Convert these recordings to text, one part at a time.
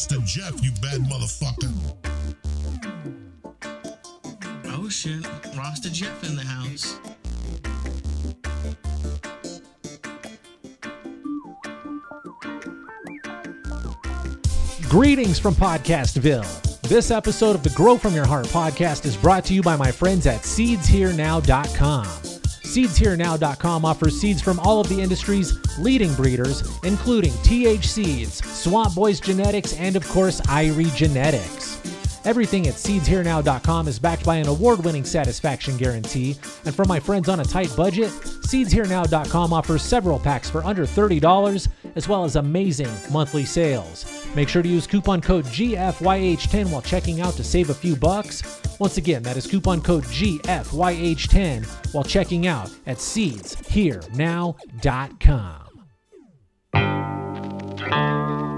Rasta Jeff, you bad motherfucker. Oh shit, Rasta Jeff in the house. Greetings from Podcastville. This episode of the Grow From Your Heart podcast is brought to you by my friends at SeedsHereNow.com. SeedsHereNow.com offers seeds from all of the industry's leading breeders, including TH Seeds, Swamp Boys Genetics, and of course, Irie Genetics. Everything at SeedsHereNow.com is backed by an award winning satisfaction guarantee. And for my friends on a tight budget, SeedsHereNow.com offers several packs for under $30, as well as amazing monthly sales. Make sure to use coupon code GFYH10 while checking out to save a few bucks. Once again, that is coupon code GFYH10 while checking out at SeedsHereNow.com.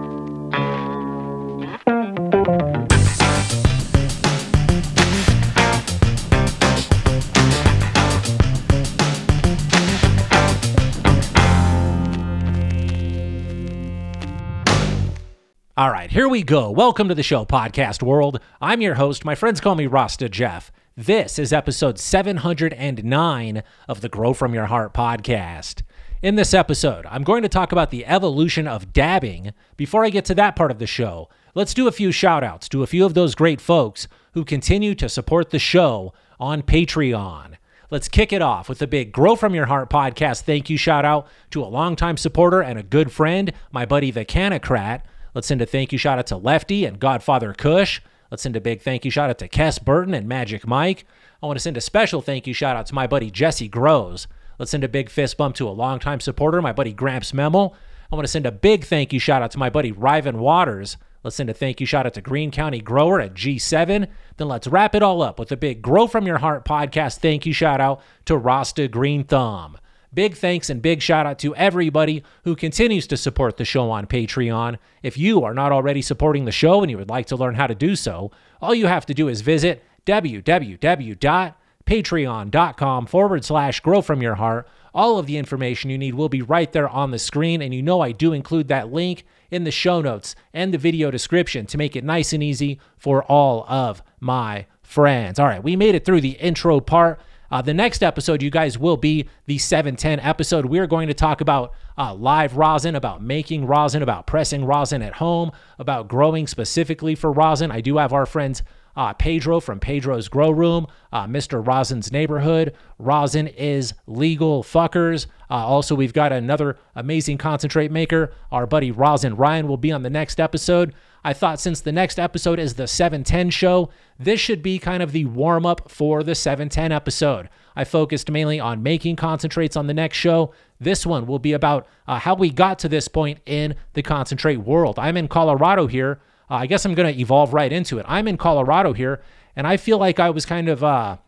All right, here we go. Welcome to the show, podcast world. I'm your host. My friends call me Rasta Jeff. This is episode 709 of the Grow From Your Heart podcast. In this episode, I'm going to talk about the evolution of dabbing. Before I get to that part of the show, let's do a few shout outs to a few of those great folks who continue to support the show on Patreon. Let's kick it off with a big Grow From Your Heart podcast thank you shout out to a longtime supporter and a good friend, my buddy the Canocrat. Let's send a thank you shout out to Lefty and Godfather Kush. Let's send a big thank you shout out to Kess Burton and Magic Mike. I want to send a special thank you shout out to my buddy Jesse Grows. Let's send a big fist bump to a longtime supporter, my buddy Gramps Memel. I want to send a big thank you shout out to my buddy Ryvan Waters. Let's send a thank you shout out to Green County Grower at G7. Then let's wrap it all up with a big Grow From Your Heart podcast thank you shout out to Rasta Green Thumb. Big thanks and big shout out to everybody who continues to support the show on Patreon. If you are not already supporting the show and you would like to learn how to do so, all you have to do is visit www.patreon.com forward slash grow from your heart. All of the information you need will be right there on the screen, and you know I do include that link in the show notes and the video description to make it nice and easy for all of my friends. All right, we made it through the intro part. Uh, the next episode, you guys, will be the 710 episode. We're going to talk about uh, live rosin, about making rosin, about pressing rosin at home, about growing specifically for rosin. I do have our friends uh, Pedro from Pedro's Grow Room, uh, Mr. Rosin's Neighborhood. Rosin is legal fuckers. Uh, also, we've got another amazing concentrate maker. Our buddy Rosin Ryan will be on the next episode. I thought since the next episode is the 710 show, this should be kind of the warm up for the 710 episode. I focused mainly on making concentrates on the next show. This one will be about uh, how we got to this point in the concentrate world. I'm in Colorado here. Uh, I guess I'm going to evolve right into it. I'm in Colorado here, and I feel like I was kind of uh,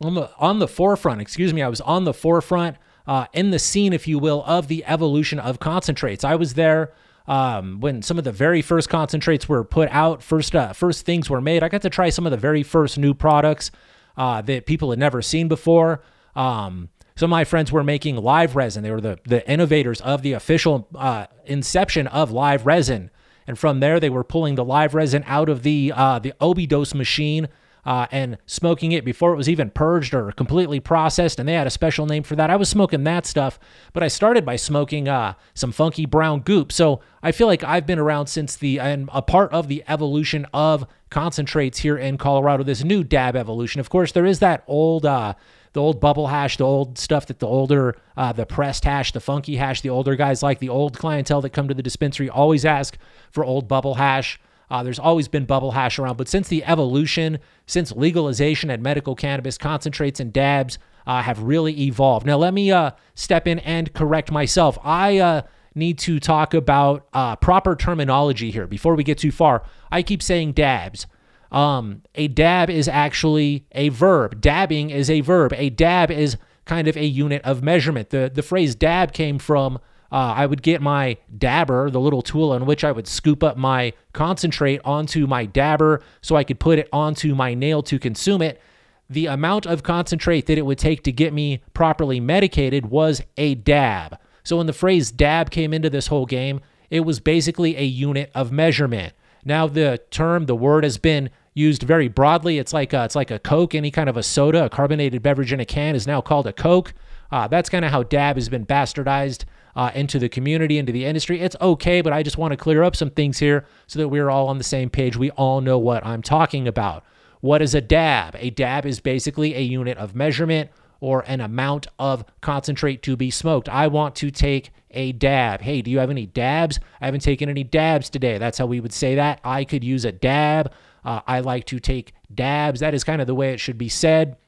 on the on the forefront. Excuse me, I was on the forefront uh, in the scene, if you will, of the evolution of concentrates. I was there um, when some of the very first concentrates were put out, first uh, first things were made. I got to try some of the very first new products uh, that people had never seen before. Um, some of my friends were making live resin. They were the the innovators of the official uh, inception of live resin, and from there they were pulling the live resin out of the uh, the Obidose machine. Uh, and smoking it before it was even purged or completely processed, and they had a special name for that. I was smoking that stuff, but I started by smoking uh, some funky brown goop. So I feel like I've been around since the and a part of the evolution of concentrates here in Colorado. This new dab evolution, of course, there is that old. Uh, the old bubble hash, the old stuff that the older, uh, the pressed hash, the funky hash, the older guys like the old clientele that come to the dispensary always ask for old bubble hash. Uh, there's always been bubble hash around, but since the evolution, since legalization and medical cannabis concentrates and dabs uh, have really evolved. Now, let me uh, step in and correct myself. I uh, need to talk about uh, proper terminology here before we get too far. I keep saying dabs. Um, a dab is actually a verb. Dabbing is a verb. A dab is kind of a unit of measurement. The the phrase dab came from uh, I would get my dabber, the little tool on which I would scoop up my concentrate onto my dabber so I could put it onto my nail to consume it. The amount of concentrate that it would take to get me properly medicated was a dab. So when the phrase dab came into this whole game, it was basically a unit of measurement. Now the term, the word has been used very broadly. It's like a, it's like a Coke, any kind of a soda, a carbonated beverage in a can is now called a Coke. Uh, that's kind of how dab has been bastardized uh, into the community, into the industry. It's okay, but I just want to clear up some things here so that we're all on the same page. We all know what I'm talking about. What is a dab? A dab is basically a unit of measurement or an amount of concentrate to be smoked. I want to take a dab. Hey, do you have any dabs? I haven't taken any dabs today. That's how we would say that. I could use a dab. Uh, I like to take dabs. That is kind of the way it should be said.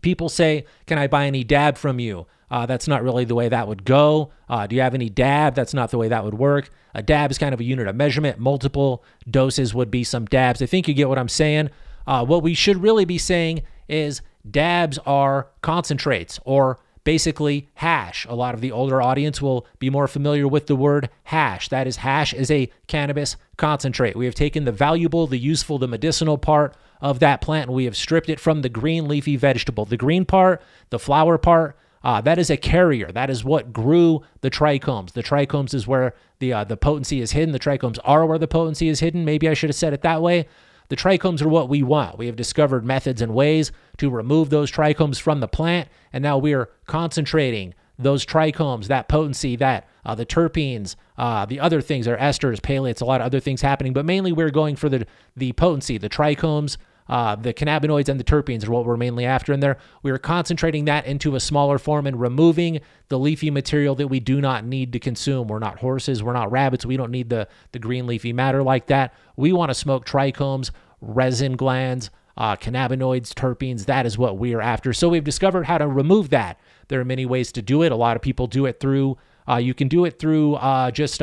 People say, Can I buy any dab from you? Uh, that's not really the way that would go. Uh, do you have any dab? That's not the way that would work. A dab is kind of a unit of measurement. Multiple doses would be some dabs. I think you get what I'm saying. Uh, what we should really be saying is dabs are concentrates or basically hash. A lot of the older audience will be more familiar with the word hash. That is, hash is a cannabis concentrate. We have taken the valuable, the useful, the medicinal part of that plant and we have stripped it from the green leafy vegetable. The green part, the flower part, uh, that is a carrier. That is what grew the trichomes. The trichomes is where the uh, the potency is hidden. The trichomes are where the potency is hidden. Maybe I should have said it that way. The trichomes are what we want. We have discovered methods and ways to remove those trichomes from the plant, and now we are concentrating those trichomes, that potency, that uh, the terpenes, uh, the other things are esters, palates, a lot of other things happening, but mainly we're going for the the potency, the trichomes, uh, the cannabinoids and the terpenes are what we're mainly after in there. We are concentrating that into a smaller form and removing the leafy material that we do not need to consume. We're not horses, we're not rabbits. We don't need the, the green leafy matter like that. We want to smoke trichomes, resin glands, uh, cannabinoids, terpenes. That is what we are after. So we've discovered how to remove that. There are many ways to do it. A lot of people do it through, uh, you can do it through uh, just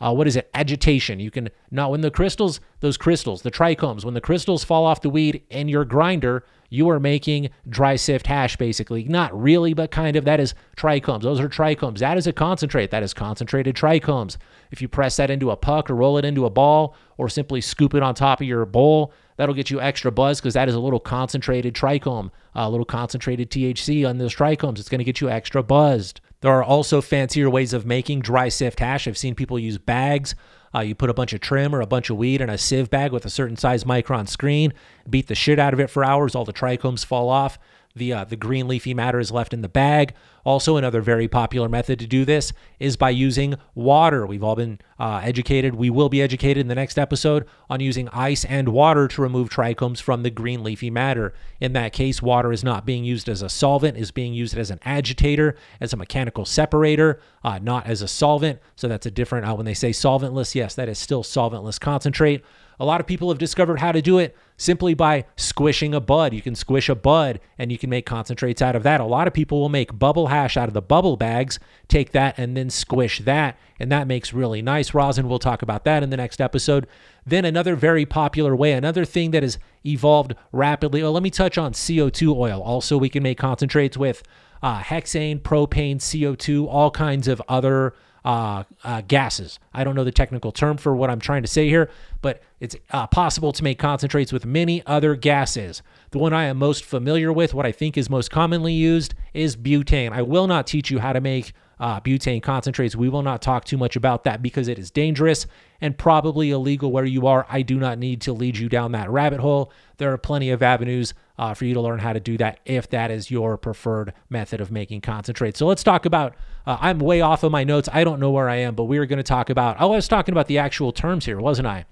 uh, what is it? Agitation. You can not when the crystals, those crystals, the trichomes, when the crystals fall off the weed in your grinder, you are making dry sift hash basically. Not really, but kind of. That is trichomes. Those are trichomes. That is a concentrate. That is concentrated trichomes. If you press that into a puck or roll it into a ball or simply scoop it on top of your bowl, that'll get you extra buzz because that is a little concentrated trichome, a little concentrated THC on those trichomes. It's going to get you extra buzzed. There are also fancier ways of making dry sift hash. I've seen people use bags. Uh, you put a bunch of trim or a bunch of weed in a sieve bag with a certain size micron screen, beat the shit out of it for hours, all the trichomes fall off the uh, the green leafy matter is left in the bag. Also, another very popular method to do this is by using water. We've all been uh, educated. We will be educated in the next episode on using ice and water to remove trichomes from the green leafy matter. In that case, water is not being used as a solvent; is being used as an agitator, as a mechanical separator, uh, not as a solvent. So that's a different. Uh, when they say solventless, yes, that is still solventless concentrate. A lot of people have discovered how to do it simply by squishing a bud. You can squish a bud and you can make concentrates out of that. A lot of people will make bubble hash out of the bubble bags, take that and then squish that, and that makes really nice rosin. We'll talk about that in the next episode. Then another very popular way, another thing that has evolved rapidly. Oh, let me touch on CO2 oil. Also, we can make concentrates with uh, hexane, propane, CO2, all kinds of other uh, uh, gases. I don't know the technical term for what I'm trying to say here, but it's uh, possible to make concentrates with many other gases. The one I am most familiar with, what I think is most commonly used, is butane. I will not teach you how to make uh, butane concentrates. We will not talk too much about that because it is dangerous and probably illegal where you are. I do not need to lead you down that rabbit hole. There are plenty of avenues uh, for you to learn how to do that if that is your preferred method of making concentrate. So let's talk about. Uh, I'm way off of my notes. I don't know where I am, but we are going to talk about. Oh, I was talking about the actual terms here, wasn't I?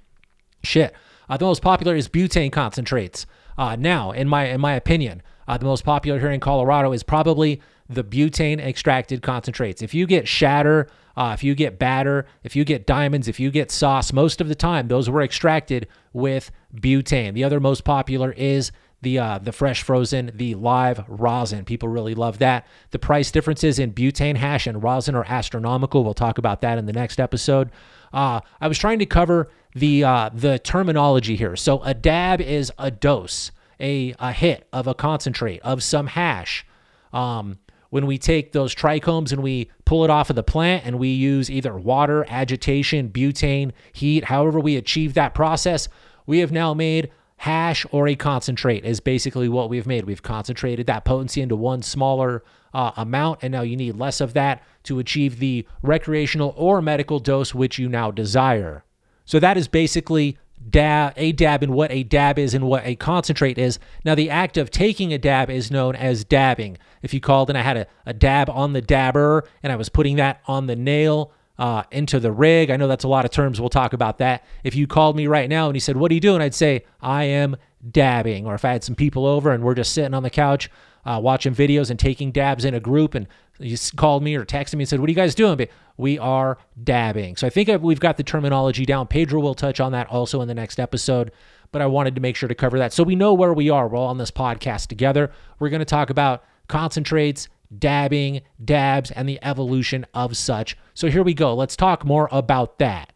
Shit. Uh, the most popular is butane concentrates. Uh, now, in my in my opinion, uh, the most popular here in Colorado is probably the butane extracted concentrates. If you get shatter, uh, if you get batter, if you get diamonds, if you get sauce, most of the time those were extracted with butane. The other most popular is the uh, the fresh frozen, the live rosin. People really love that. The price differences in butane hash and rosin are astronomical. We'll talk about that in the next episode. Uh, I was trying to cover the uh, the terminology here. So a dab is a dose, a a hit of a concentrate of some hash. Um, when we take those trichomes and we pull it off of the plant and we use either water, agitation, butane, heat, however we achieve that process, we have now made hash or a concentrate is basically what we've made. We've concentrated that potency into one smaller uh, amount, and now you need less of that to achieve the recreational or medical dose which you now desire. So that is basically dab, a dab and what a dab is and what a concentrate is. Now, the act of taking a dab is known as dabbing. If you called and I had a, a dab on the dabber and I was putting that on the nail uh, into the rig, I know that's a lot of terms. We'll talk about that. If you called me right now and you said, What are you doing? I'd say, I am dabbing. Or if I had some people over and we're just sitting on the couch uh, watching videos and taking dabs in a group and you called me or texted me and said, What are you guys doing? But we are dabbing. So I think we've got the terminology down. Pedro will touch on that also in the next episode, but I wanted to make sure to cover that. So we know where we are. We're all on this podcast together. We're going to talk about concentrates, dabbing, dabs, and the evolution of such. So here we go. Let's talk more about that.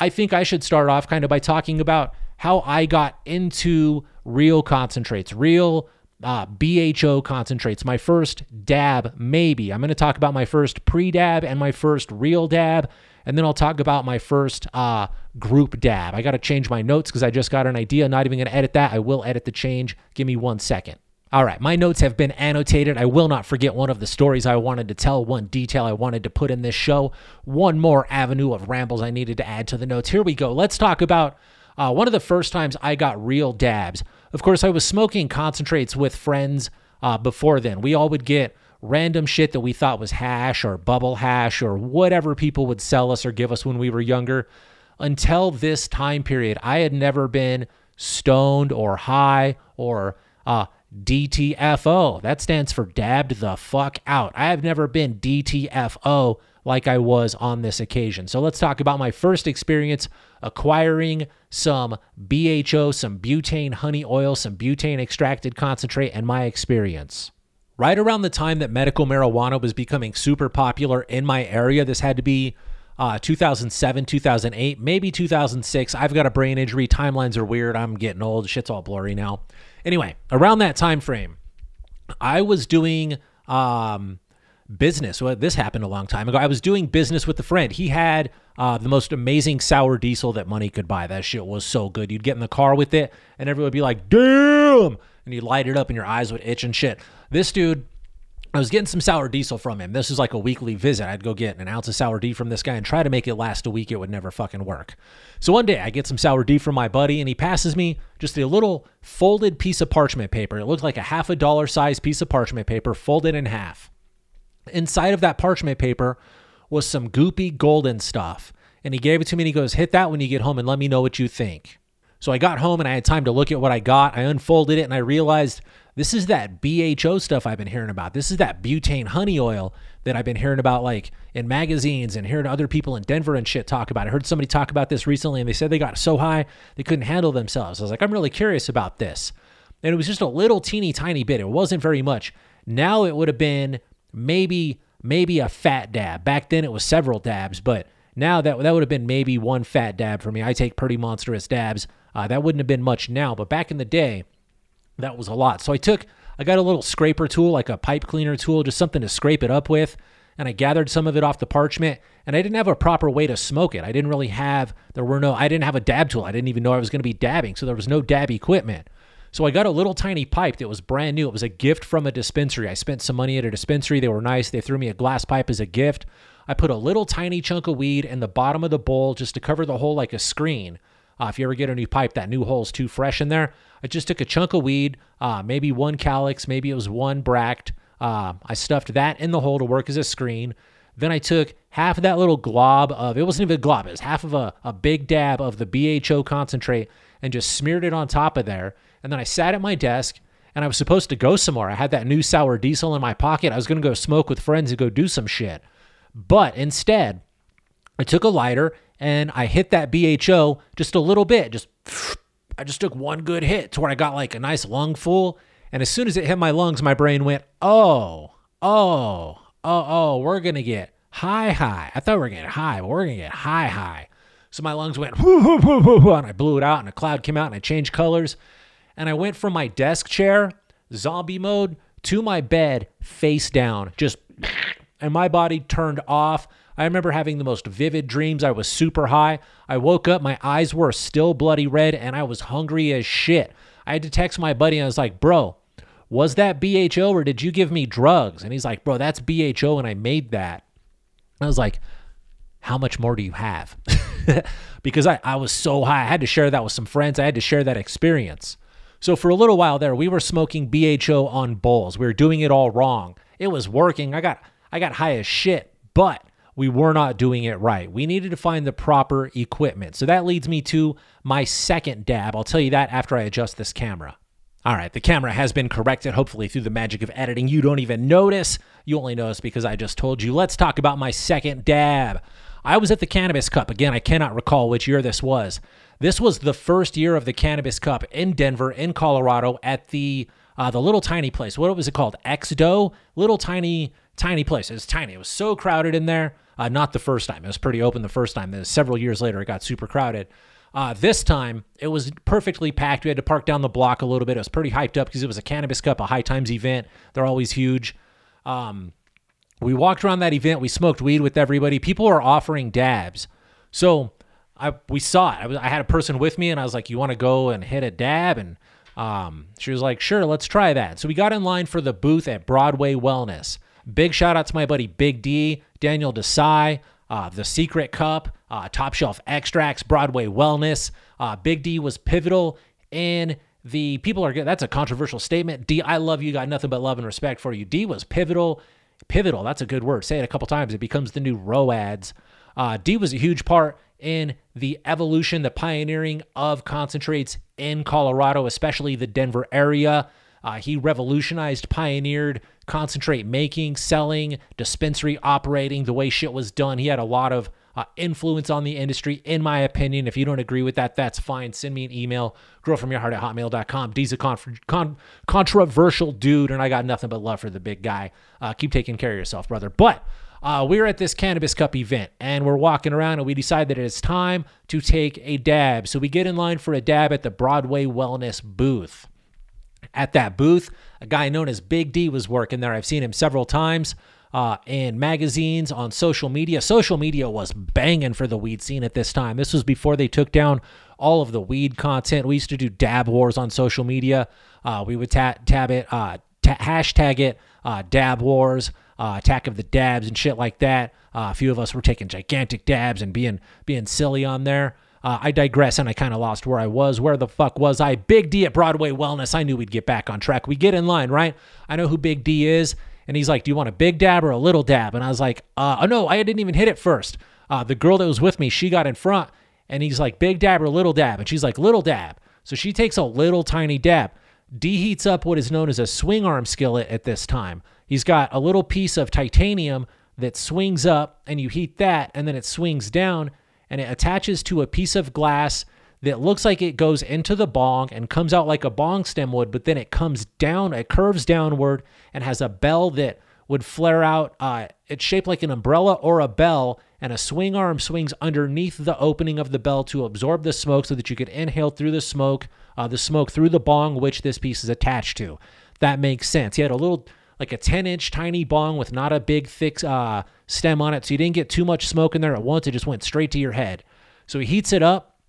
I think I should start off kind of by talking about how I got into real concentrates, real uh, BHO concentrates. My first dab, maybe. I'm going to talk about my first pre dab and my first real dab. And then I'll talk about my first uh, group dab. I got to change my notes because I just got an idea. Not even going to edit that. I will edit the change. Give me one second. All right, my notes have been annotated. I will not forget one of the stories I wanted to tell, one detail I wanted to put in this show, one more avenue of rambles I needed to add to the notes. Here we go. Let's talk about uh, one of the first times I got real dabs. Of course, I was smoking concentrates with friends uh, before then. We all would get random shit that we thought was hash or bubble hash or whatever people would sell us or give us when we were younger. Until this time period, I had never been stoned or high or uh, DTFO. That stands for dabbed the fuck out. I have never been DTFO like I was on this occasion. So let's talk about my first experience acquiring some BHO, some butane honey oil, some butane extracted concentrate, and my experience. Right around the time that medical marijuana was becoming super popular in my area, this had to be uh, 2007, 2008, maybe 2006. I've got a brain injury. Timelines are weird. I'm getting old. Shit's all blurry now. Anyway, around that time frame, I was doing um, business. Well, this happened a long time ago. I was doing business with a friend. He had uh, the most amazing sour diesel that money could buy. That shit was so good. You'd get in the car with it, and everyone would be like, "Damn!" and you'd light it up, and your eyes would itch and shit. This dude. I was getting some sour diesel from him. This is like a weekly visit. I'd go get an ounce of sour D from this guy and try to make it last a week. It would never fucking work. So one day I get some sour D from my buddy and he passes me just a little folded piece of parchment paper. It looked like a half a dollar size piece of parchment paper folded in half. Inside of that parchment paper was some goopy golden stuff. And he gave it to me and he goes, Hit that when you get home and let me know what you think. So I got home and I had time to look at what I got. I unfolded it and I realized this is that BHO stuff I've been hearing about. This is that butane honey oil that I've been hearing about like in magazines and hearing other people in Denver and shit talk about. I heard somebody talk about this recently and they said they got so high they couldn't handle themselves. I was like, I'm really curious about this. And it was just a little teeny tiny bit. It wasn't very much. Now it would have been maybe maybe a fat dab. Back then it was several dabs, but now that that would have been maybe one fat dab for me. I take pretty monstrous dabs. Uh, that wouldn't have been much now, but back in the day, that was a lot. So I took, I got a little scraper tool, like a pipe cleaner tool, just something to scrape it up with. And I gathered some of it off the parchment, and I didn't have a proper way to smoke it. I didn't really have, there were no, I didn't have a dab tool. I didn't even know I was going to be dabbing, so there was no dab equipment. So I got a little tiny pipe that was brand new. It was a gift from a dispensary. I spent some money at a dispensary. They were nice. They threw me a glass pipe as a gift. I put a little tiny chunk of weed in the bottom of the bowl just to cover the hole like a screen. Uh, if you ever get a new pipe, that new hole's too fresh in there. I just took a chunk of weed, uh, maybe one calyx, maybe it was one bract. Uh, I stuffed that in the hole to work as a screen. Then I took half of that little glob of, it wasn't even a glob, it was half of a, a big dab of the BHO concentrate and just smeared it on top of there. And then I sat at my desk and I was supposed to go somewhere. I had that new sour diesel in my pocket. I was going to go smoke with friends and go do some shit. But instead, I took a lighter and I hit that BHO just a little bit. Just I just took one good hit to where I got like a nice lung full. And as soon as it hit my lungs, my brain went, "Oh, oh, oh, oh, we're gonna get high, high." I thought we were getting high, but we're gonna get high, high. So my lungs went, and I blew it out, and a cloud came out, and I changed colors and I went from my desk chair, zombie mode, to my bed face down, just, and my body turned off. I remember having the most vivid dreams. I was super high. I woke up, my eyes were still bloody red, and I was hungry as shit. I had to text my buddy, and I was like, bro, was that BHO or did you give me drugs? And he's like, bro, that's BHO, and I made that. I was like, how much more do you have? because I, I was so high. I had to share that with some friends. I had to share that experience. So for a little while there, we were smoking BHO on bowls. We were doing it all wrong. It was working. I got I got high as shit, but we were not doing it right. We needed to find the proper equipment. So that leads me to my second dab. I'll tell you that after I adjust this camera. All right, the camera has been corrected, hopefully through the magic of editing. You don't even notice. You only notice because I just told you. Let's talk about my second dab. I was at the Cannabis Cup. Again, I cannot recall which year this was. This was the first year of the Cannabis Cup in Denver, in Colorado, at the uh, the little tiny place. What was it called? Exdo. Little tiny tiny place. It was tiny. It was so crowded in there. Uh, not the first time. It was pretty open the first time. Then several years later, it got super crowded. Uh, this time, it was perfectly packed. We had to park down the block a little bit. It was pretty hyped up because it was a Cannabis Cup, a high times event. They're always huge. Um, we walked around that event. We smoked weed with everybody. People are offering dabs. So I we saw it. I, was, I had a person with me, and I was like, "You want to go and hit a dab?" And um, she was like, "Sure, let's try that." So we got in line for the booth at Broadway Wellness. Big shout out to my buddy Big D, Daniel Desai, uh, The Secret Cup, uh, Top Shelf Extracts, Broadway Wellness. Uh, Big D was pivotal in the people are good. That's a controversial statement. D, I love you. Got nothing but love and respect for you. D was pivotal. Pivotal. That's a good word. Say it a couple times. It becomes the new ROADS. Uh, D was a huge part in the evolution, the pioneering of concentrates in Colorado, especially the Denver area. Uh, he revolutionized, pioneered concentrate making, selling, dispensary operating, the way shit was done. He had a lot of uh, influence on the industry, in my opinion. If you don't agree with that, that's fine. Send me an email, growfromyourheart at hotmail.com. D's a con- con- controversial dude, and I got nothing but love for the big guy. Uh, keep taking care of yourself, brother. But uh, we're at this Cannabis Cup event and we're walking around and we decide that it's time to take a dab. So we get in line for a dab at the Broadway Wellness booth. At that booth, a guy known as Big D was working there. I've seen him several times uh, in magazines, on social media. Social media was banging for the weed scene at this time. This was before they took down all of the weed content. We used to do dab wars on social media. Uh, we would ta- tab it, uh, ta- hashtag it, uh, dab wars, uh, attack of the dabs, and shit like that. Uh, a few of us were taking gigantic dabs and being being silly on there. Uh, I digress, and I kind of lost where I was. Where the fuck was I? Big D at Broadway Wellness. I knew we'd get back on track. We get in line, right? I know who Big D is, and he's like, "Do you want a big dab or a little dab?" And I was like, uh, "Oh no, I didn't even hit it first. Uh, the girl that was with me, she got in front, and he's like, "Big dab or little dab?" And she's like, "Little dab." So she takes a little tiny dab. D heats up what is known as a swing arm skillet at this time. He's got a little piece of titanium that swings up, and you heat that, and then it swings down and it attaches to a piece of glass that looks like it goes into the bong and comes out like a bong stem would, but then it comes down, it curves downward and has a bell that would flare out. Uh, it's shaped like an umbrella or a bell, and a swing arm swings underneath the opening of the bell to absorb the smoke so that you could inhale through the smoke, uh, the smoke through the bong, which this piece is attached to. That makes sense. He had a little, like a 10 inch tiny bong with not a big, thick uh, stem on it, so you didn't get too much smoke in there at once. It just went straight to your head. So he heats it up.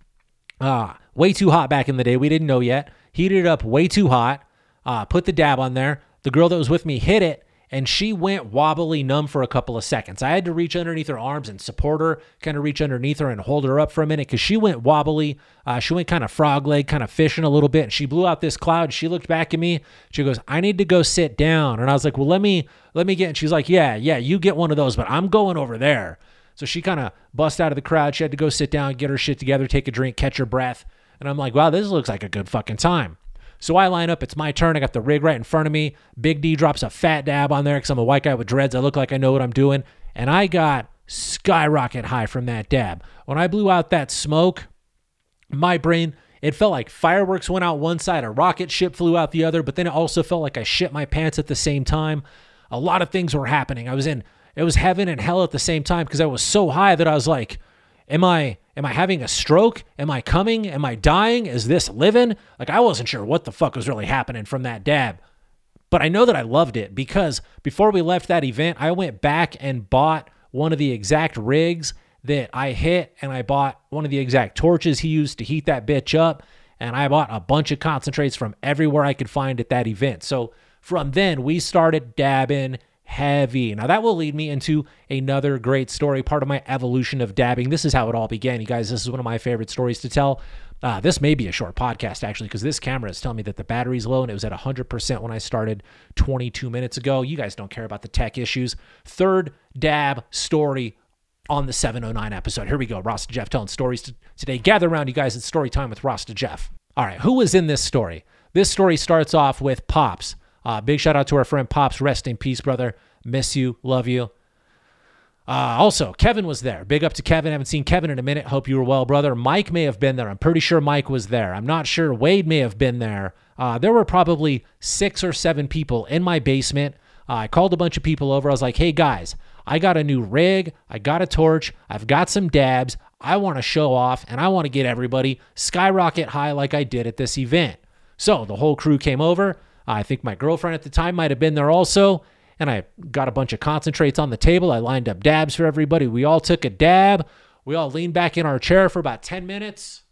Uh, way too hot back in the day. We didn't know yet. Heated it up way too hot. Uh, put the dab on there. The girl that was with me hit it, and she went wobbly numb for a couple of seconds. I had to reach underneath her arms and support her, kind of reach underneath her and hold her up for a minute because she went wobbly. Uh, she went kind of frog leg, kind of fishing a little bit, and she blew out this cloud. She looked back at me. She goes, "I need to go sit down," and I was like, "Well, let me let me get." And she's like, "Yeah, yeah, you get one of those, but I'm going over there." So she kind of bust out of the crowd. She had to go sit down, get her shit together, take a drink, catch her breath. And I'm like, wow, this looks like a good fucking time. So I line up. It's my turn. I got the rig right in front of me. Big D drops a fat dab on there because I'm a white guy with dreads. I look like I know what I'm doing. And I got skyrocket high from that dab. When I blew out that smoke, my brain, it felt like fireworks went out one side, a rocket ship flew out the other, but then it also felt like I shit my pants at the same time. A lot of things were happening. I was in it was heaven and hell at the same time because I was so high that I was like, am I am I having a stroke? Am I coming? Am I dying? Is this living? Like I wasn't sure what the fuck was really happening from that dab. But I know that I loved it because before we left that event, I went back and bought one of the exact rigs that I hit and I bought one of the exact torches he used to heat that bitch up and I bought a bunch of concentrates from everywhere I could find at that event. So from then we started dabbing heavy. Now, that will lead me into another great story, part of my evolution of dabbing. This is how it all began, you guys. This is one of my favorite stories to tell. Uh, this may be a short podcast, actually, because this camera is telling me that the battery's low and it was at 100% when I started 22 minutes ago. You guys don't care about the tech issues. Third dab story on the 709 episode. Here we go. Rasta Jeff telling stories today. Gather around, you guys. It's story time with Rasta Jeff. All right, who was in this story? This story starts off with Pops. Uh, big shout out to our friend Pops. Rest in peace, brother. Miss you. Love you. Uh, also, Kevin was there. Big up to Kevin. Haven't seen Kevin in a minute. Hope you were well, brother. Mike may have been there. I'm pretty sure Mike was there. I'm not sure. Wade may have been there. Uh, there were probably six or seven people in my basement. Uh, I called a bunch of people over. I was like, hey, guys, I got a new rig. I got a torch. I've got some dabs. I want to show off and I want to get everybody skyrocket high like I did at this event. So the whole crew came over. I think my girlfriend at the time might have been there also and I got a bunch of concentrates on the table. I lined up dabs for everybody. We all took a dab. We all leaned back in our chair for about 10 minutes.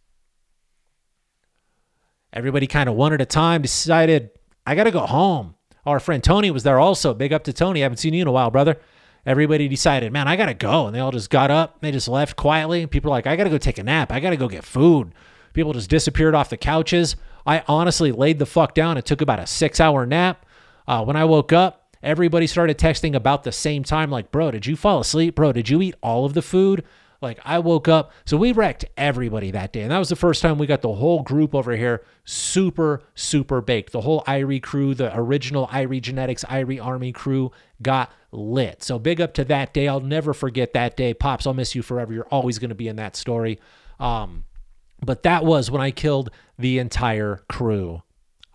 Everybody kind of one at a time decided, I got to go home. Our friend Tony was there also. Big up to Tony. I haven't seen you in a while, brother. Everybody decided, man, I got to go. And they all just got up. They just left quietly. People like, I got to go take a nap. I got to go get food. People just disappeared off the couches. I honestly laid the fuck down. It took about a six hour nap. Uh, when I woke up, Everybody started texting about the same time, like, bro, did you fall asleep? Bro, did you eat all of the food? Like, I woke up. So we wrecked everybody that day. And that was the first time we got the whole group over here super, super baked. The whole Irie crew, the original Irie Genetics, Irie Army crew got lit. So big up to that day. I'll never forget that day. Pops, I'll miss you forever. You're always going to be in that story. Um, but that was when I killed the entire crew.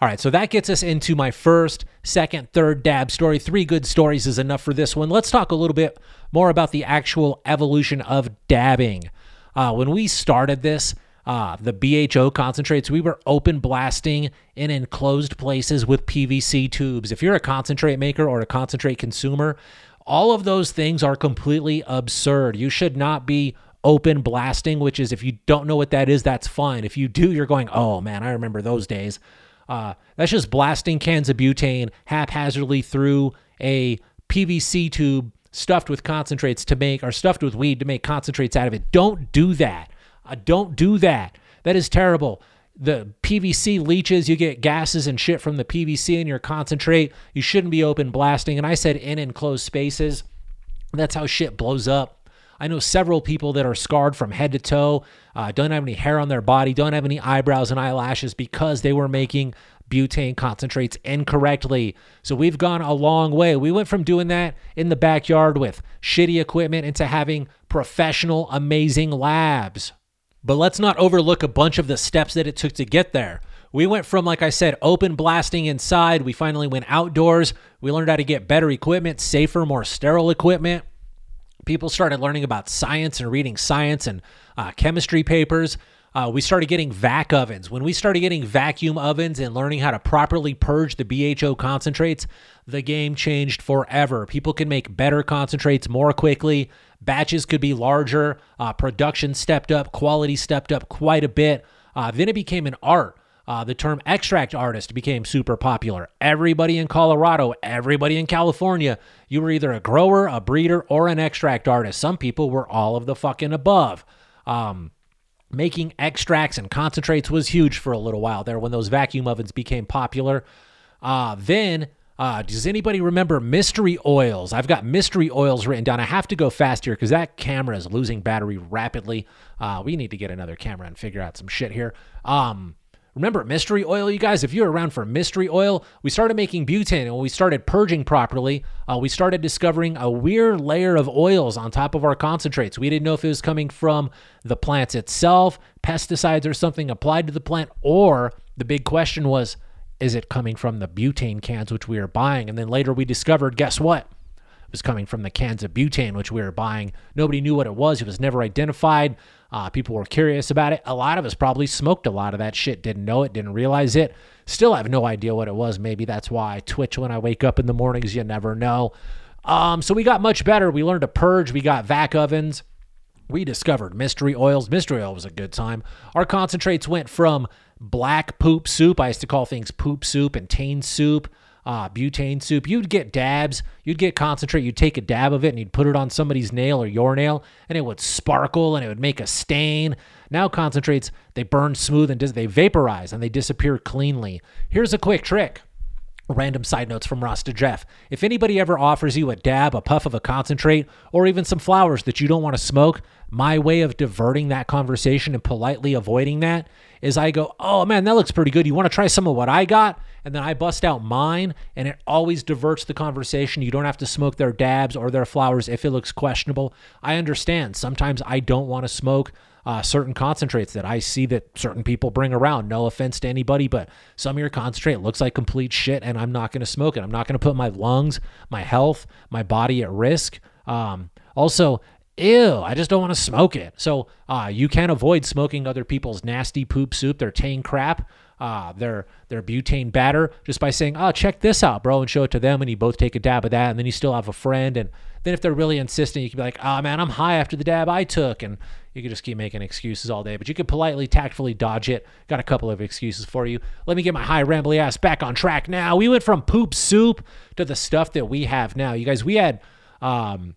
All right, so that gets us into my first, second, third dab story. Three good stories is enough for this one. Let's talk a little bit more about the actual evolution of dabbing. Uh, when we started this, uh, the BHO concentrates, we were open blasting in enclosed places with PVC tubes. If you're a concentrate maker or a concentrate consumer, all of those things are completely absurd. You should not be open blasting, which is if you don't know what that is, that's fine. If you do, you're going, oh man, I remember those days. Uh, that's just blasting cans of butane haphazardly through a PVC tube stuffed with concentrates to make, or stuffed with weed to make concentrates out of it. Don't do that. Uh, don't do that. That is terrible. The PVC leaches, you get gases and shit from the PVC in your concentrate. You shouldn't be open blasting. And I said in enclosed spaces. That's how shit blows up. I know several people that are scarred from head to toe, uh, don't have any hair on their body, don't have any eyebrows and eyelashes because they were making butane concentrates incorrectly. So we've gone a long way. We went from doing that in the backyard with shitty equipment into having professional, amazing labs. But let's not overlook a bunch of the steps that it took to get there. We went from, like I said, open blasting inside. We finally went outdoors. We learned how to get better equipment, safer, more sterile equipment people started learning about science and reading science and uh, chemistry papers. Uh, we started getting vac ovens. When we started getting vacuum ovens and learning how to properly purge the BHO concentrates, the game changed forever. People can make better concentrates more quickly. Batches could be larger. Uh, production stepped up. Quality stepped up quite a bit. Uh, then it became an art. Uh, the term extract artist became super popular. Everybody in Colorado, everybody in California, you were either a grower, a breeder, or an extract artist. Some people were all of the fucking above. Um, making extracts and concentrates was huge for a little while there when those vacuum ovens became popular. Uh, then, uh, does anybody remember mystery oils? I've got mystery oils written down. I have to go fast here because that camera is losing battery rapidly. Uh, we need to get another camera and figure out some shit here. Um, Remember mystery oil, you guys? If you're around for mystery oil, we started making butane and when we started purging properly, uh, we started discovering a weird layer of oils on top of our concentrates. We didn't know if it was coming from the plants itself, pesticides or something applied to the plant, or the big question was, is it coming from the butane cans which we are buying? And then later we discovered, guess what? Was coming from the cans of butane which we were buying. Nobody knew what it was. It was never identified. Uh, people were curious about it. A lot of us probably smoked a lot of that shit, didn't know it, didn't realize it. Still have no idea what it was. Maybe that's why I twitch when I wake up in the mornings. You never know. Um, so we got much better. We learned to purge. We got vac ovens. We discovered mystery oils. Mystery oil was a good time. Our concentrates went from black poop soup. I used to call things poop soup and tain soup. Uh, butane soup, you'd get dabs, you'd get concentrate, you'd take a dab of it and you'd put it on somebody's nail or your nail, and it would sparkle and it would make a stain. Now concentrates, they burn smooth and dis- they vaporize and they disappear cleanly. Here's a quick trick. Random side notes from Rasta Jeff. If anybody ever offers you a dab, a puff of a concentrate, or even some flowers that you don't want to smoke, my way of diverting that conversation and politely avoiding that is I go, Oh man, that looks pretty good. You want to try some of what I got? And then I bust out mine, and it always diverts the conversation. You don't have to smoke their dabs or their flowers if it looks questionable. I understand. Sometimes I don't want to smoke uh, certain concentrates that I see that certain people bring around. No offense to anybody, but some of your concentrate looks like complete shit, and I'm not going to smoke it. I'm not going to put my lungs, my health, my body at risk. Um, also, ew, I just don't want to smoke it. So uh, you can avoid smoking other people's nasty poop soup, their tang crap, uh, their their butane batter, just by saying, "Oh, check this out, bro," and show it to them, and you both take a dab of that, and then you still have a friend. And then if they're really insistent, you can be like, "Oh man, I'm high after the dab I took," and you can just keep making excuses all day. But you can politely, tactfully dodge it. Got a couple of excuses for you. Let me get my high rambly ass back on track now. We went from poop soup to the stuff that we have now. You guys, we had. Um,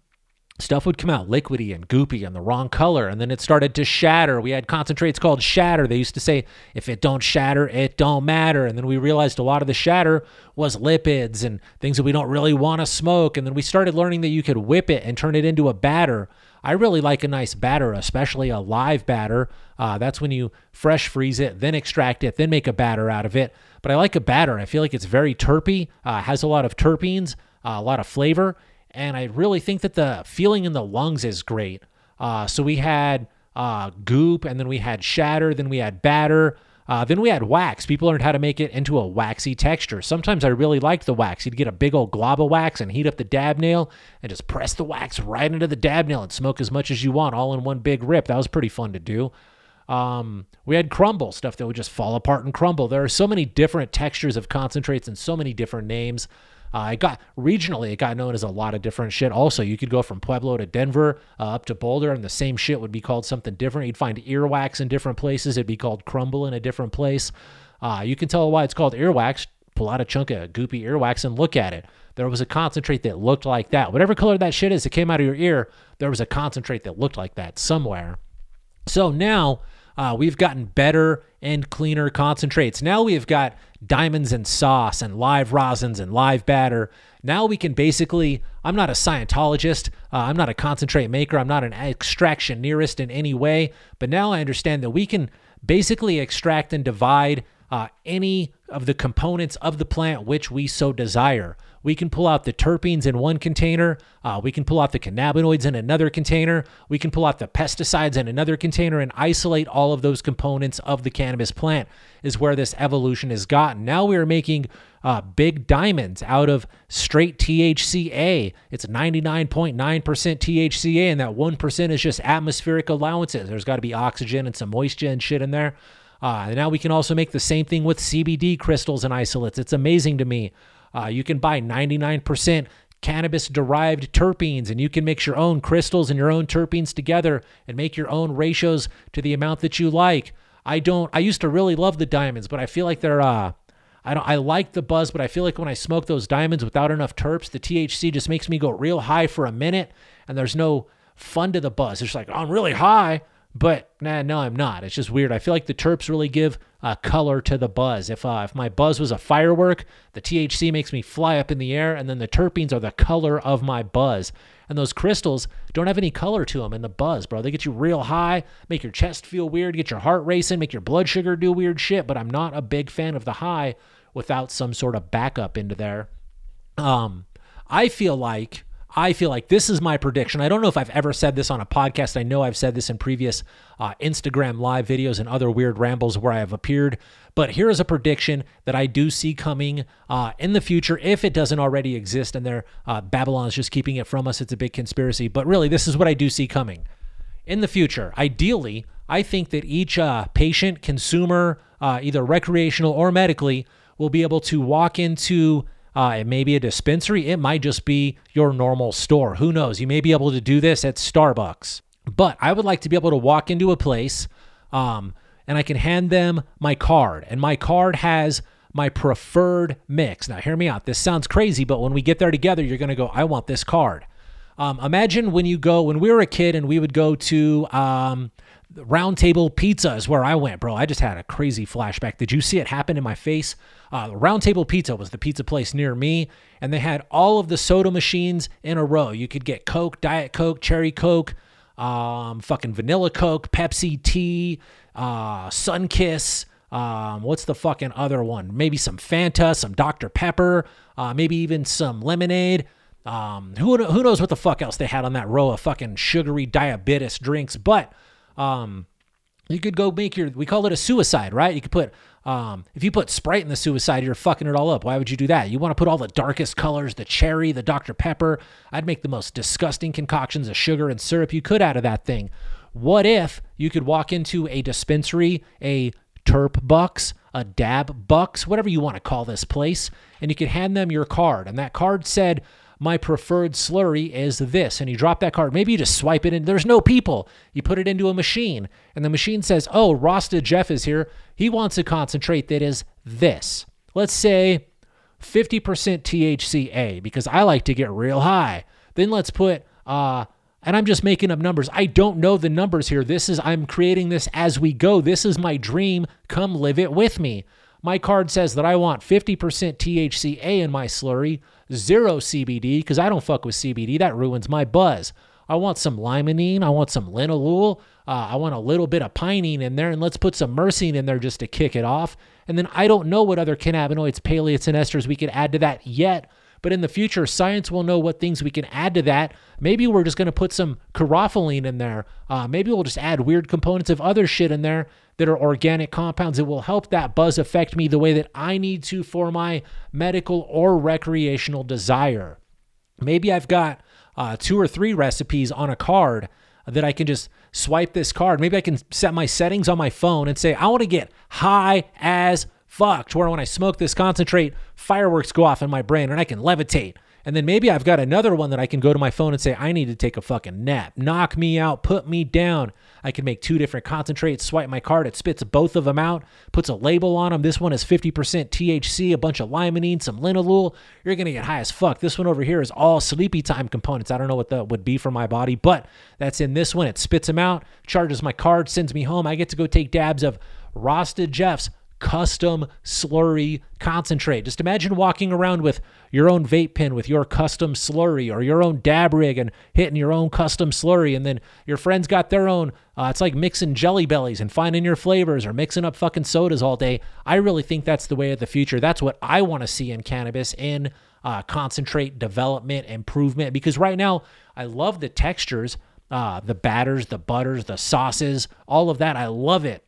stuff would come out liquidy and goopy and the wrong color and then it started to shatter. We had concentrates called shatter. They used to say if it don't shatter it don't matter. And then we realized a lot of the shatter was lipids and things that we don't really want to smoke. And then we started learning that you could whip it and turn it into a batter. I really like a nice batter especially a live batter. Uh, that's when you fresh freeze it then extract it then make a batter out of it. But i like a batter. I feel like it's very terpy uh, has a lot of terpenes uh, a lot of flavor and I really think that the feeling in the lungs is great. Uh, so we had uh, goop, and then we had shatter, then we had batter, uh, then we had wax. People learned how to make it into a waxy texture. Sometimes I really liked the wax. You'd get a big old glob of wax and heat up the dab nail and just press the wax right into the dab nail and smoke as much as you want, all in one big rip. That was pretty fun to do. Um, we had crumble stuff that would just fall apart and crumble. There are so many different textures of concentrates and so many different names. Uh, it got regionally, it got known as a lot of different shit. Also, you could go from Pueblo to Denver uh, up to Boulder, and the same shit would be called something different. You'd find earwax in different places. It'd be called crumble in a different place. Uh, you can tell why it's called earwax. Pull out a chunk of goopy earwax and look at it. There was a concentrate that looked like that. Whatever color that shit is that came out of your ear, there was a concentrate that looked like that somewhere. So now uh, we've gotten better and cleaner concentrates. Now we've got diamonds and sauce and live rosins and live batter. Now we can basically, I'm not a Scientologist, uh, I'm not a concentrate maker, I'm not an extractioneerist in any way, but now I understand that we can basically extract and divide uh, any of the components of the plant which we so desire. We can pull out the terpenes in one container. Uh, we can pull out the cannabinoids in another container. We can pull out the pesticides in another container and isolate all of those components of the cannabis plant, is where this evolution has gotten. Now we are making uh, big diamonds out of straight THCA. It's 99.9% THCA, and that 1% is just atmospheric allowances. There's got to be oxygen and some moisture and shit in there. Uh, now we can also make the same thing with CBD crystals and isolates. It's amazing to me. Uh, you can buy 99% cannabis derived terpenes and you can mix your own crystals and your own terpenes together and make your own ratios to the amount that you like. I don't I used to really love the diamonds, but I feel like they're uh I don't I like the buzz, but I feel like when I smoke those diamonds without enough terps, the THC just makes me go real high for a minute and there's no fun to the buzz. It's like, oh, I'm really high, but nah, no, I'm not. It's just weird. I feel like the terps really give uh, color to the buzz. If uh, if my buzz was a firework, the THC makes me fly up in the air, and then the terpenes are the color of my buzz. And those crystals don't have any color to them in the buzz, bro. They get you real high, make your chest feel weird, get your heart racing, make your blood sugar do weird shit. But I'm not a big fan of the high without some sort of backup into there. Um, I feel like I feel like this is my prediction. I don't know if I've ever said this on a podcast. I know I've said this in previous uh, Instagram live videos and other weird rambles where I have appeared. But here is a prediction that I do see coming uh, in the future if it doesn't already exist and there uh, Babylon is just keeping it from us. It's a big conspiracy. But really, this is what I do see coming in the future. Ideally, I think that each uh, patient, consumer, uh, either recreational or medically, will be able to walk into uh, it may be a dispensary. It might just be your normal store. Who knows? You may be able to do this at Starbucks. But I would like to be able to walk into a place um, and I can hand them my card. And my card has my preferred mix. Now, hear me out. This sounds crazy, but when we get there together, you're going to go, I want this card. Um, imagine when you go, when we were a kid and we would go to um, Round Pizza, is where I went, bro. I just had a crazy flashback. Did you see it happen in my face? Uh, Round Table Pizza was the pizza place near me, and they had all of the soda machines in a row. You could get Coke, Diet Coke, Cherry Coke, um, fucking vanilla Coke, Pepsi, tea, uh, Sunkist. Um, what's the fucking other one? Maybe some Fanta, some Dr. Pepper, uh, maybe even some lemonade. Um, who who knows what the fuck else they had on that row of fucking sugary diabetes drinks? But um, you could go make your we call it a suicide, right? You could put um, if you put Sprite in the suicide, you're fucking it all up. Why would you do that? You want to put all the darkest colors, the cherry, the Dr. Pepper. I'd make the most disgusting concoctions of sugar and syrup you could out of that thing. What if you could walk into a dispensary, a Terp Bucks, a Dab Bucks, whatever you want to call this place, and you could hand them your card, and that card said, my preferred slurry is this. And you drop that card. Maybe you just swipe it in. There's no people. You put it into a machine, and the machine says, Oh, Rasta Jeff is here. He wants a concentrate that is this. Let's say 50% THCA, because I like to get real high. Then let's put, uh, and I'm just making up numbers. I don't know the numbers here. This is, I'm creating this as we go. This is my dream. Come live it with me. My card says that I want 50% THCA in my slurry, zero CBD, because I don't fuck with CBD. That ruins my buzz. I want some limonene. I want some linalool. Uh, I want a little bit of pinene in there, and let's put some myrcene in there just to kick it off. And then I don't know what other cannabinoids, paleates, and esters we could add to that yet. But in the future, science will know what things we can add to that. Maybe we're just going to put some caryophyllene in there. Uh, maybe we'll just add weird components of other shit in there that are organic compounds that will help that buzz affect me the way that I need to for my medical or recreational desire. Maybe I've got uh, two or three recipes on a card that I can just swipe this card. Maybe I can set my settings on my phone and say, I want to get high as fucked where when I smoke this concentrate, fireworks go off in my brain and I can levitate. And then maybe I've got another one that I can go to my phone and say, I need to take a fucking nap. Knock me out, put me down. I can make two different concentrates, swipe my card, it spits both of them out, puts a label on them. This one is 50% THC, a bunch of limonene, some linalool. You're going to get high as fuck. This one over here is all sleepy time components. I don't know what that would be for my body, but that's in this one. It spits them out, charges my card, sends me home. I get to go take dabs of Rasta Jeff's custom slurry concentrate. Just imagine walking around with your own vape pen with your custom slurry or your own dab rig and hitting your own custom slurry. And then your friends got their own. Uh, it's like mixing jelly bellies and finding your flavors or mixing up fucking sodas all day. I really think that's the way of the future. That's what I want to see in cannabis in uh, concentrate development, improvement. Because right now, I love the textures. Uh, the batters, the butters, the sauces, all of that. I love it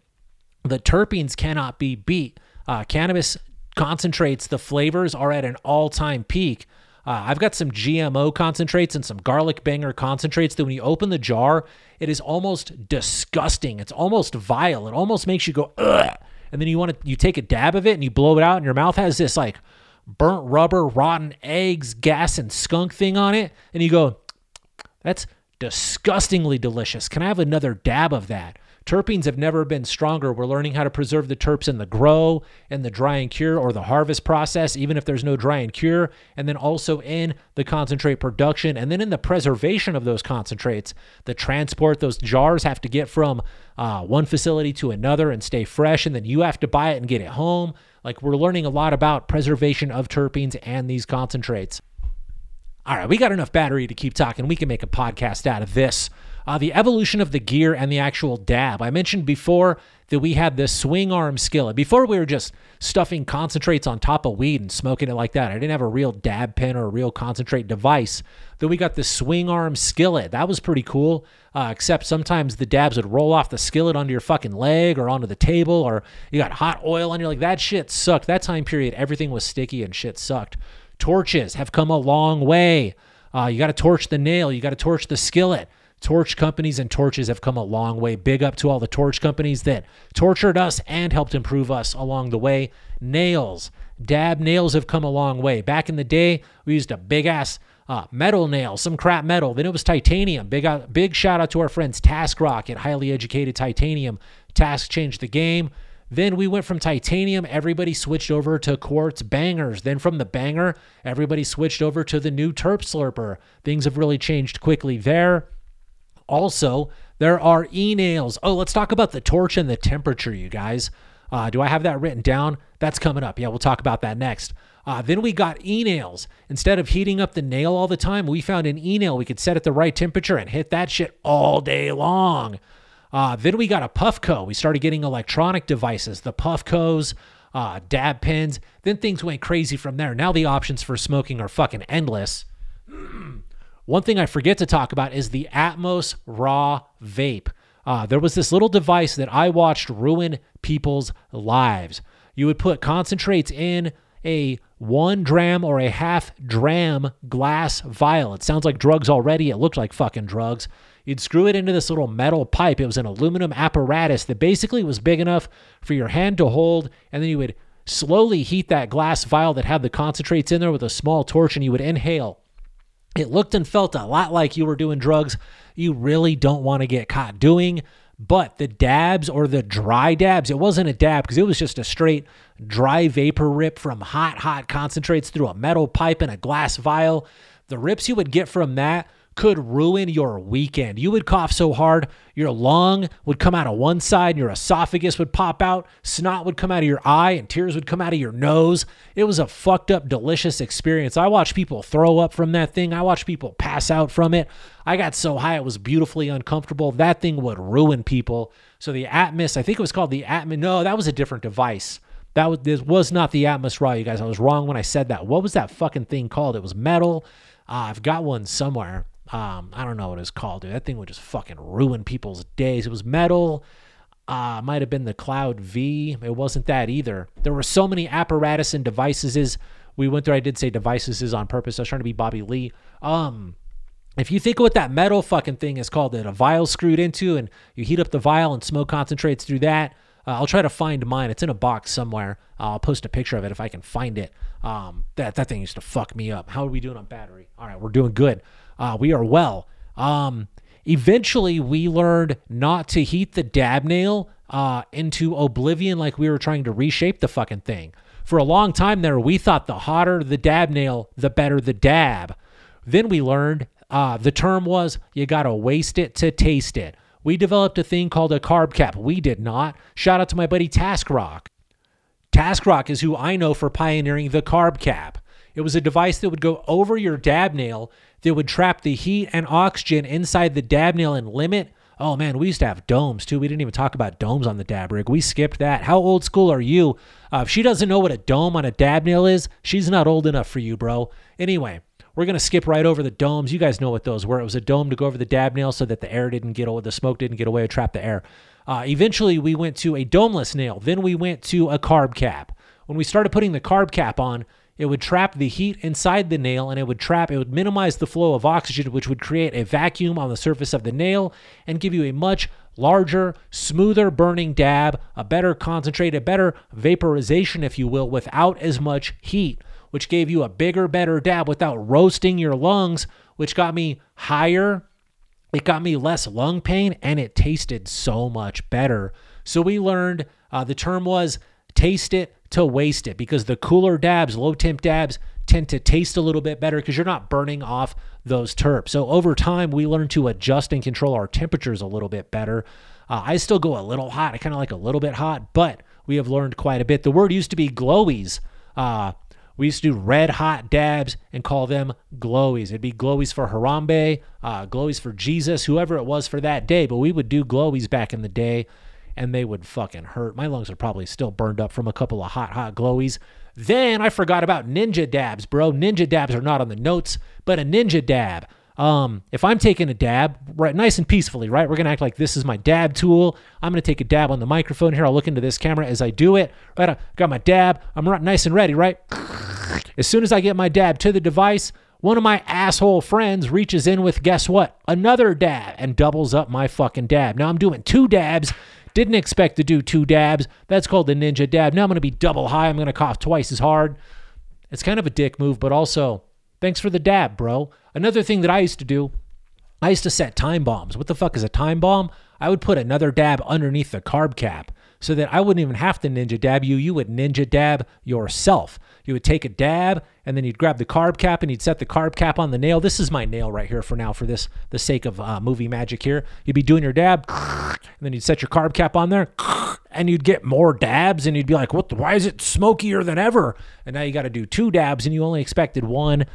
the terpenes cannot be beat. Uh, cannabis concentrates, the flavors are at an all time peak. Uh, I've got some GMO concentrates and some garlic banger concentrates that when you open the jar, it is almost disgusting. It's almost vile. It almost makes you go, ugh. And then you want to, you take a dab of it and you blow it out, and your mouth has this like burnt rubber, rotten eggs, gas, and skunk thing on it. And you go, that's disgustingly delicious. Can I have another dab of that? Terpenes have never been stronger. We're learning how to preserve the terps in the grow, and the dry and cure, or the harvest process, even if there's no dry and cure, and then also in the concentrate production, and then in the preservation of those concentrates. The transport those jars have to get from uh, one facility to another and stay fresh, and then you have to buy it and get it home. Like we're learning a lot about preservation of terpenes and these concentrates. All right, we got enough battery to keep talking. We can make a podcast out of this uh, the evolution of the gear and the actual dab. I mentioned before that we had this swing arm skillet. Before we were just stuffing concentrates on top of weed and smoking it like that. I didn't have a real dab pen or a real concentrate device. Then we got the swing arm skillet. That was pretty cool. Uh, except sometimes the dabs would roll off the skillet onto your fucking leg or onto the table, or you got hot oil on you. Like that shit sucked. That time period, everything was sticky and shit sucked. Torches have come a long way. Uh, you got to torch the nail. You got to torch the skillet. Torch companies and torches have come a long way. Big up to all the torch companies that tortured us and helped improve us along the way. Nails, dab nails have come a long way. Back in the day, we used a big ass uh, metal nail, some crap metal. Then it was titanium. Big uh, big shout out to our friends Task Rock at Highly Educated Titanium. Task changed the game. Then we went from titanium, everybody switched over to quartz bangers. Then from the banger, everybody switched over to the new Terp Slurper. Things have really changed quickly there. Also, there are e nails. Oh, let's talk about the torch and the temperature, you guys. Uh, do I have that written down? That's coming up. Yeah, we'll talk about that next. Uh, then we got e nails. Instead of heating up the nail all the time, we found an e nail we could set at the right temperature and hit that shit all day long. Uh, then we got a Puffco. We started getting electronic devices, the Puffcos, uh, dab pens. Then things went crazy from there. Now the options for smoking are fucking endless. One thing I forget to talk about is the Atmos Raw Vape. Uh, there was this little device that I watched ruin people's lives. You would put concentrates in a one dram or a half dram glass vial. It sounds like drugs already. It looked like fucking drugs. You'd screw it into this little metal pipe. It was an aluminum apparatus that basically was big enough for your hand to hold, and then you would slowly heat that glass vial that had the concentrates in there with a small torch, and you would inhale. It looked and felt a lot like you were doing drugs you really don't want to get caught doing. But the dabs or the dry dabs, it wasn't a dab because it was just a straight dry vapor rip from hot, hot concentrates through a metal pipe and a glass vial. The rips you would get from that could ruin your weekend. You would cough so hard, your lung would come out of one side, and your esophagus would pop out, snot would come out of your eye, and tears would come out of your nose. It was a fucked up, delicious experience. I watched people throw up from that thing, I watched people pass out from it. I got so high, it was beautifully uncomfortable. That thing would ruin people. So the Atmos, I think it was called the Atmos. No, that was a different device. That was this was not the Atmos Raw, you guys. I was wrong when I said that. What was that fucking thing called? It was metal. Uh, I've got one somewhere. Um, I don't know what it's called, dude. That thing would just fucking ruin people's days. It was metal. Uh, might have been the Cloud V. It wasn't that either. There were so many apparatus and devices. Is we went through. I did say devices is on purpose. I was trying to be Bobby Lee. Um, if you think of what that metal fucking thing is called, that a vial screwed into, and you heat up the vial and smoke concentrates through that. Uh, I'll try to find mine. It's in a box somewhere. Uh, I'll post a picture of it if I can find it. Um, that that thing used to fuck me up. How are we doing on battery? All right, we're doing good. Uh, we are well. Um, eventually, we learned not to heat the dab nail uh, into oblivion like we were trying to reshape the fucking thing. For a long time there, we thought the hotter the dab nail, the better the dab. Then we learned uh, the term was you got to waste it to taste it. We developed a thing called a carb cap. We did not. Shout out to my buddy Task Rock. Task Rock is who I know for pioneering the carb cap. It was a device that would go over your dab nail that would trap the heat and oxygen inside the dab nail and limit. Oh man, we used to have domes too. We didn't even talk about domes on the dab rig. We skipped that. How old school are you? Uh, if she doesn't know what a dome on a dab nail is, she's not old enough for you, bro. Anyway, we're gonna skip right over the domes. You guys know what those were. It was a dome to go over the dab nail so that the air didn't get away, the smoke didn't get away or trap the air. Uh, eventually, we went to a domeless nail. Then we went to a carb cap. When we started putting the carb cap on, it would trap the heat inside the nail and it would trap, it would minimize the flow of oxygen, which would create a vacuum on the surface of the nail and give you a much larger, smoother burning dab, a better concentrate, a better vaporization, if you will, without as much heat, which gave you a bigger, better dab without roasting your lungs, which got me higher. It got me less lung pain and it tasted so much better. So we learned uh, the term was taste it to waste it because the cooler dabs, low temp dabs, tend to taste a little bit better because you're not burning off those terps. So over time, we learn to adjust and control our temperatures a little bit better. Uh, I still go a little hot. I kind of like a little bit hot, but we have learned quite a bit. The word used to be glowies. Uh, we used to do red hot dabs and call them glowies. It'd be glowies for Harambe, uh, glowies for Jesus, whoever it was for that day. But we would do glowies back in the day and they would fucking hurt. My lungs are probably still burned up from a couple of hot, hot glowies. Then I forgot about ninja dabs, bro. Ninja dabs are not on the notes, but a ninja dab. Um, if I'm taking a dab, right, nice and peacefully, right? We're gonna act like this is my dab tool. I'm gonna take a dab on the microphone here. I'll look into this camera as I do it. Right, I got my dab. I'm right, nice and ready, right? As soon as I get my dab to the device, one of my asshole friends reaches in with guess what? Another dab and doubles up my fucking dab. Now I'm doing two dabs didn't expect to do two dabs. That's called the ninja dab. Now I'm going to be double high. I'm going to cough twice as hard. It's kind of a dick move, but also thanks for the dab, bro. Another thing that I used to do, I used to set time bombs. What the fuck is a time bomb? I would put another dab underneath the carb cap. so that I wouldn't even have to ninja dab you. You would ninja dab yourself. You would take a dab and then you'd grab the carb cap and you'd set the carb cap on the nail. This is my nail right here for now, for this the sake of uh, movie magic here. You'd be doing your dab, and then you'd set your carb cap on there, and you'd get more dabs, and you'd be like, "What? Why is it smokier than ever?" And now you got to do two dabs, and you only expected one.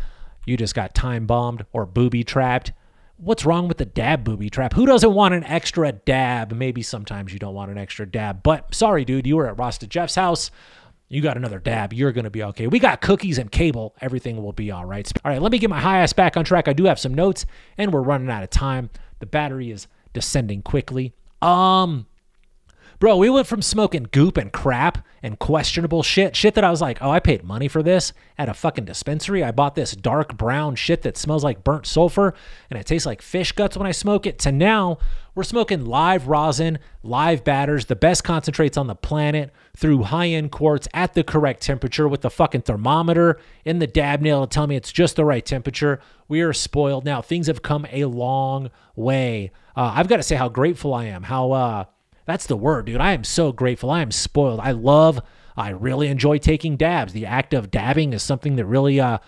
You just got time bombed or booby trapped. What's wrong with the dab booby trap? Who doesn't want an extra dab? Maybe sometimes you don't want an extra dab, but sorry, dude, you were at Rasta Jeff's house. You got another dab. You're going to be okay. We got cookies and cable. Everything will be all right. All right, let me get my high ass back on track. I do have some notes, and we're running out of time. The battery is descending quickly. Um, Bro, we went from smoking goop and crap and questionable shit, shit that I was like, oh, I paid money for this at a fucking dispensary. I bought this dark brown shit that smells like burnt sulfur and it tastes like fish guts when I smoke it, to now we're smoking live rosin, live batters, the best concentrates on the planet through high end quartz at the correct temperature with the fucking thermometer in the dab nail to tell me it's just the right temperature. We are spoiled now. Things have come a long way. Uh, I've got to say how grateful I am, how, uh, that's the word, dude. I am so grateful. I am spoiled. I love, I really enjoy taking dabs. The act of dabbing is something that really uh,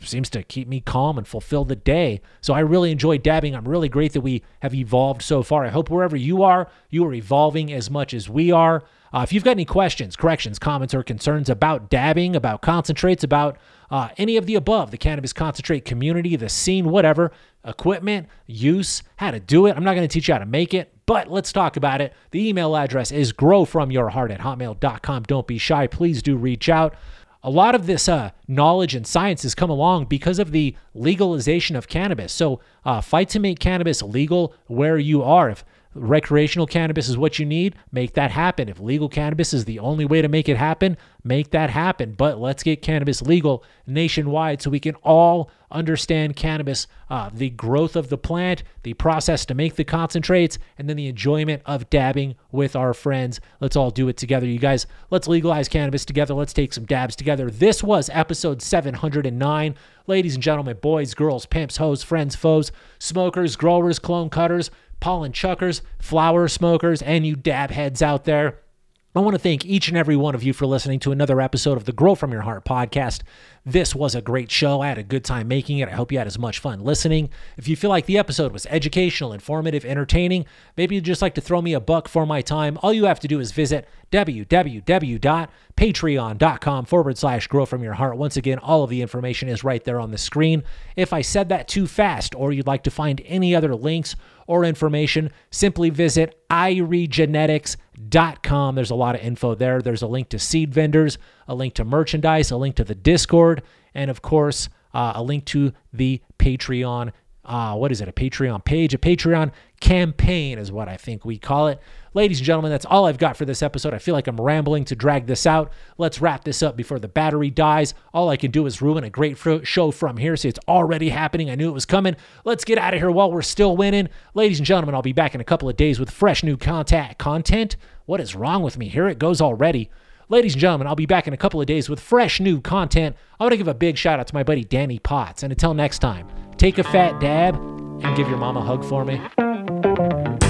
seems to keep me calm and fulfill the day. So I really enjoy dabbing. I'm really great that we have evolved so far. I hope wherever you are, you are evolving as much as we are. Uh, if you've got any questions, corrections, comments, or concerns about dabbing, about concentrates, about uh, any of the above, the cannabis concentrate community, the scene, whatever, equipment, use, how to do it, I'm not going to teach you how to make it, but let's talk about it. The email address is growfromyourheart at hotmail.com. Don't be shy. Please do reach out. A lot of this uh, knowledge and science has come along because of the legalization of cannabis. So, uh, fight to make cannabis legal where you are. If recreational cannabis is what you need, make that happen. If legal cannabis is the only way to make it happen, make that happen. But let's get cannabis legal nationwide so we can all understand cannabis, uh, the growth of the plant, the process to make the concentrates, and then the enjoyment of dabbing with our friends. Let's all do it together, you guys. Let's legalize cannabis together. Let's take some dabs together. This was episode 709. Ladies and gentlemen, boys, girls, pimps, hoes, friends, foes, smokers, growers, clone cutters, pollen chuckers, flower smokers, and you dab heads out there. I want to thank each and every one of you for listening to another episode of the Grow From Your Heart podcast. This was a great show. I had a good time making it. I hope you had as much fun listening. If you feel like the episode was educational, informative, entertaining, maybe you'd just like to throw me a buck for my time, all you have to do is visit www.patreon.com forward slash grow from your heart. Once again, all of the information is right there on the screen. If I said that too fast or you'd like to find any other links or information, simply visit iriegenetics.com. There's a lot of info there. There's a link to seed vendors, a link to merchandise, a link to the Discord, and of course, uh, a link to the Patreon. Uh, what is it? A Patreon page, a Patreon campaign is what I think we call it. Ladies and gentlemen, that's all I've got for this episode. I feel like I'm rambling to drag this out. Let's wrap this up before the battery dies. All I can do is ruin a great show from here. See, it's already happening. I knew it was coming. Let's get out of here while we're still winning. Ladies and gentlemen, I'll be back in a couple of days with fresh new contact content. What is wrong with me? Here it goes already. Ladies and gentlemen, I'll be back in a couple of days with fresh new content. I want to give a big shout out to my buddy Danny Potts. And until next time, take a fat dab and give your mom a hug for me.